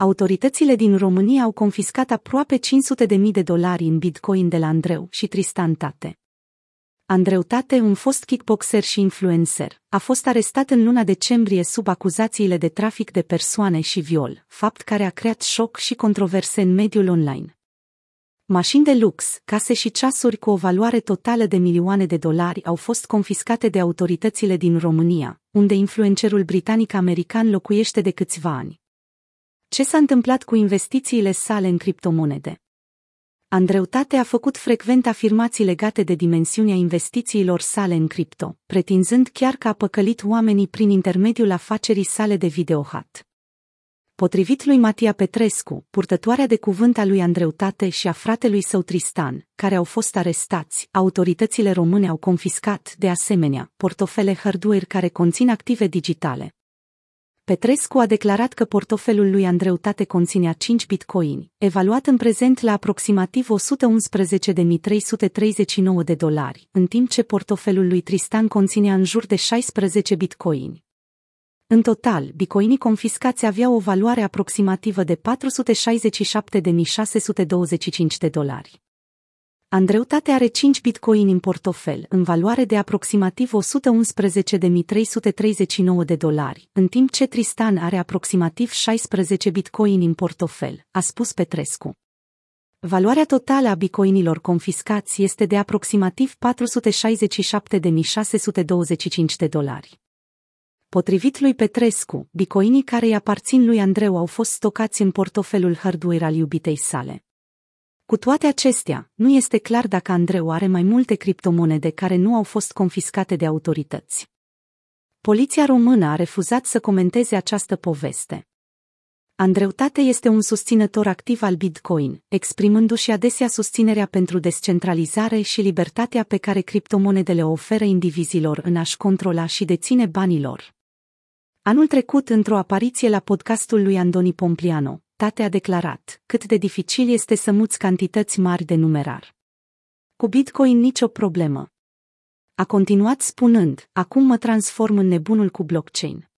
autoritățile din România au confiscat aproape 500.000 de dolari în bitcoin de la Andreu și Tristan Tate. Andreu Tate, un fost kickboxer și influencer, a fost arestat în luna decembrie sub acuzațiile de trafic de persoane și viol, fapt care a creat șoc și controverse în mediul online. Mașini de lux, case și ceasuri cu o valoare totală de milioane de dolari au fost confiscate de autoritățile din România, unde influencerul britanic-american locuiește de câțiva ani. Ce s-a întâmplat cu investițiile sale în criptomonede? Andreutate a făcut frecvent afirmații legate de dimensiunea investițiilor sale în cripto, pretinzând chiar că a păcălit oamenii prin intermediul afacerii sale de videohat. Potrivit lui Matia Petrescu, purtătoarea de cuvânt a lui Andreutate și a fratelui său Tristan, care au fost arestați, autoritățile române au confiscat, de asemenea, portofele hardware care conțin active digitale. Petrescu a declarat că portofelul lui Andreutate conținea 5 bitcoini, evaluat în prezent la aproximativ 111.339 de dolari, în timp ce portofelul lui Tristan conținea în jur de 16 bitcoini. În total, bitcoinii confiscați aveau o valoare aproximativă de 467.625 de dolari. Andreutate are 5 bitcoin în portofel, în valoare de aproximativ 111.339 de dolari, în timp ce Tristan are aproximativ 16 bitcoin în portofel, a spus Petrescu. Valoarea totală a bitcoinilor confiscați este de aproximativ 467.625 de dolari. Potrivit lui Petrescu, bitcoinii care îi aparțin lui Andreu au fost stocați în portofelul hardware al iubitei sale. Cu toate acestea, nu este clar dacă Andreu are mai multe criptomonede care nu au fost confiscate de autorități. Poliția română a refuzat să comenteze această poveste. Andreutate este un susținător activ al Bitcoin, exprimându-și adesea susținerea pentru descentralizare și libertatea pe care criptomonedele o oferă indivizilor în a-și controla și deține banilor. Anul trecut, într-o apariție la podcastul lui Andoni Pompliano, Tate a declarat cât de dificil este să muți cantități mari de numerar. Cu Bitcoin nicio problemă. A continuat spunând, acum mă transform în nebunul cu blockchain.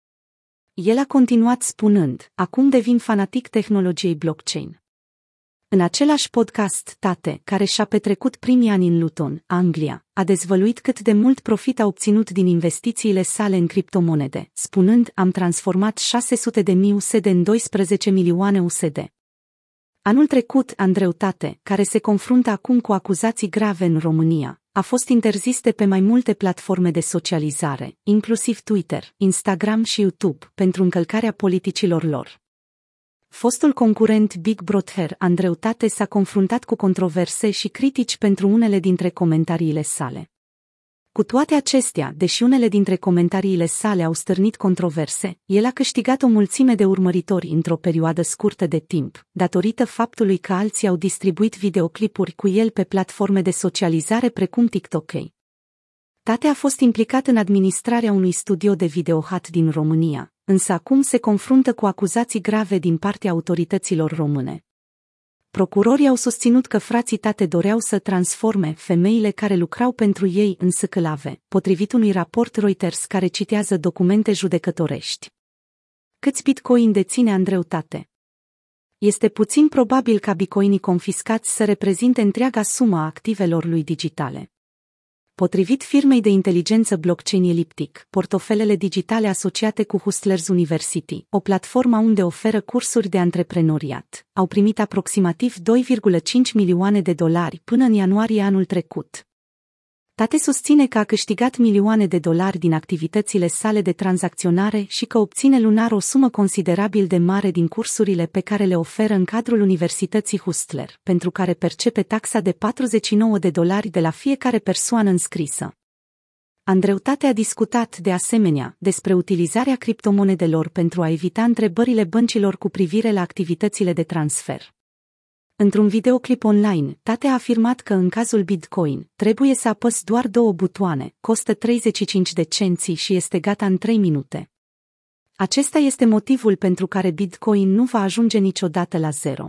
El a continuat spunând, acum devin fanatic tehnologiei blockchain. În același podcast, Tate, care și-a petrecut primii ani în Luton, Anglia, a dezvăluit cât de mult profit a obținut din investițiile sale în criptomonede, spunând, am transformat 600 de mii USD în 12 milioane USD. Anul trecut, Andreu Tate, care se confruntă acum cu acuzații grave în România, a fost interzis de pe mai multe platforme de socializare, inclusiv Twitter, Instagram și YouTube, pentru încălcarea politicilor lor. Fostul concurent Big Brother Andreu Tate s-a confruntat cu controverse și critici pentru unele dintre comentariile sale. Cu toate acestea, deși unele dintre comentariile sale au stârnit controverse, el a câștigat o mulțime de urmăritori într-o perioadă scurtă de timp, datorită faptului că alții au distribuit videoclipuri cu el pe platforme de socializare precum TikTok. Tate a fost implicat în administrarea unui studio de videohat din România, însă acum se confruntă cu acuzații grave din partea autorităților române. Procurorii au susținut că frații tate doreau să transforme femeile care lucrau pentru ei în săcălave, potrivit unui raport Reuters care citează documente judecătorești. Câți bitcoin deține Andreu Tate? Este puțin probabil ca bitcoinii confiscați să reprezinte întreaga sumă a activelor lui digitale. Potrivit firmei de inteligență blockchain Elliptic, portofelele digitale asociate cu Hustlers University, o platformă unde oferă cursuri de antreprenoriat, au primit aproximativ 2,5 milioane de dolari până în ianuarie anul trecut. Tate susține că a câștigat milioane de dolari din activitățile sale de tranzacționare și că obține lunar o sumă considerabil de mare din cursurile pe care le oferă în cadrul Universității Hustler, pentru care percepe taxa de 49 de dolari de la fiecare persoană înscrisă. Andreutate a discutat, de asemenea, despre utilizarea criptomonedelor pentru a evita întrebările băncilor cu privire la activitățile de transfer. Într-un videoclip online, Tate a afirmat că în cazul Bitcoin, trebuie să apăs doar două butoane, costă 35 de cenți și este gata în 3 minute. Acesta este motivul pentru care Bitcoin nu va ajunge niciodată la zero.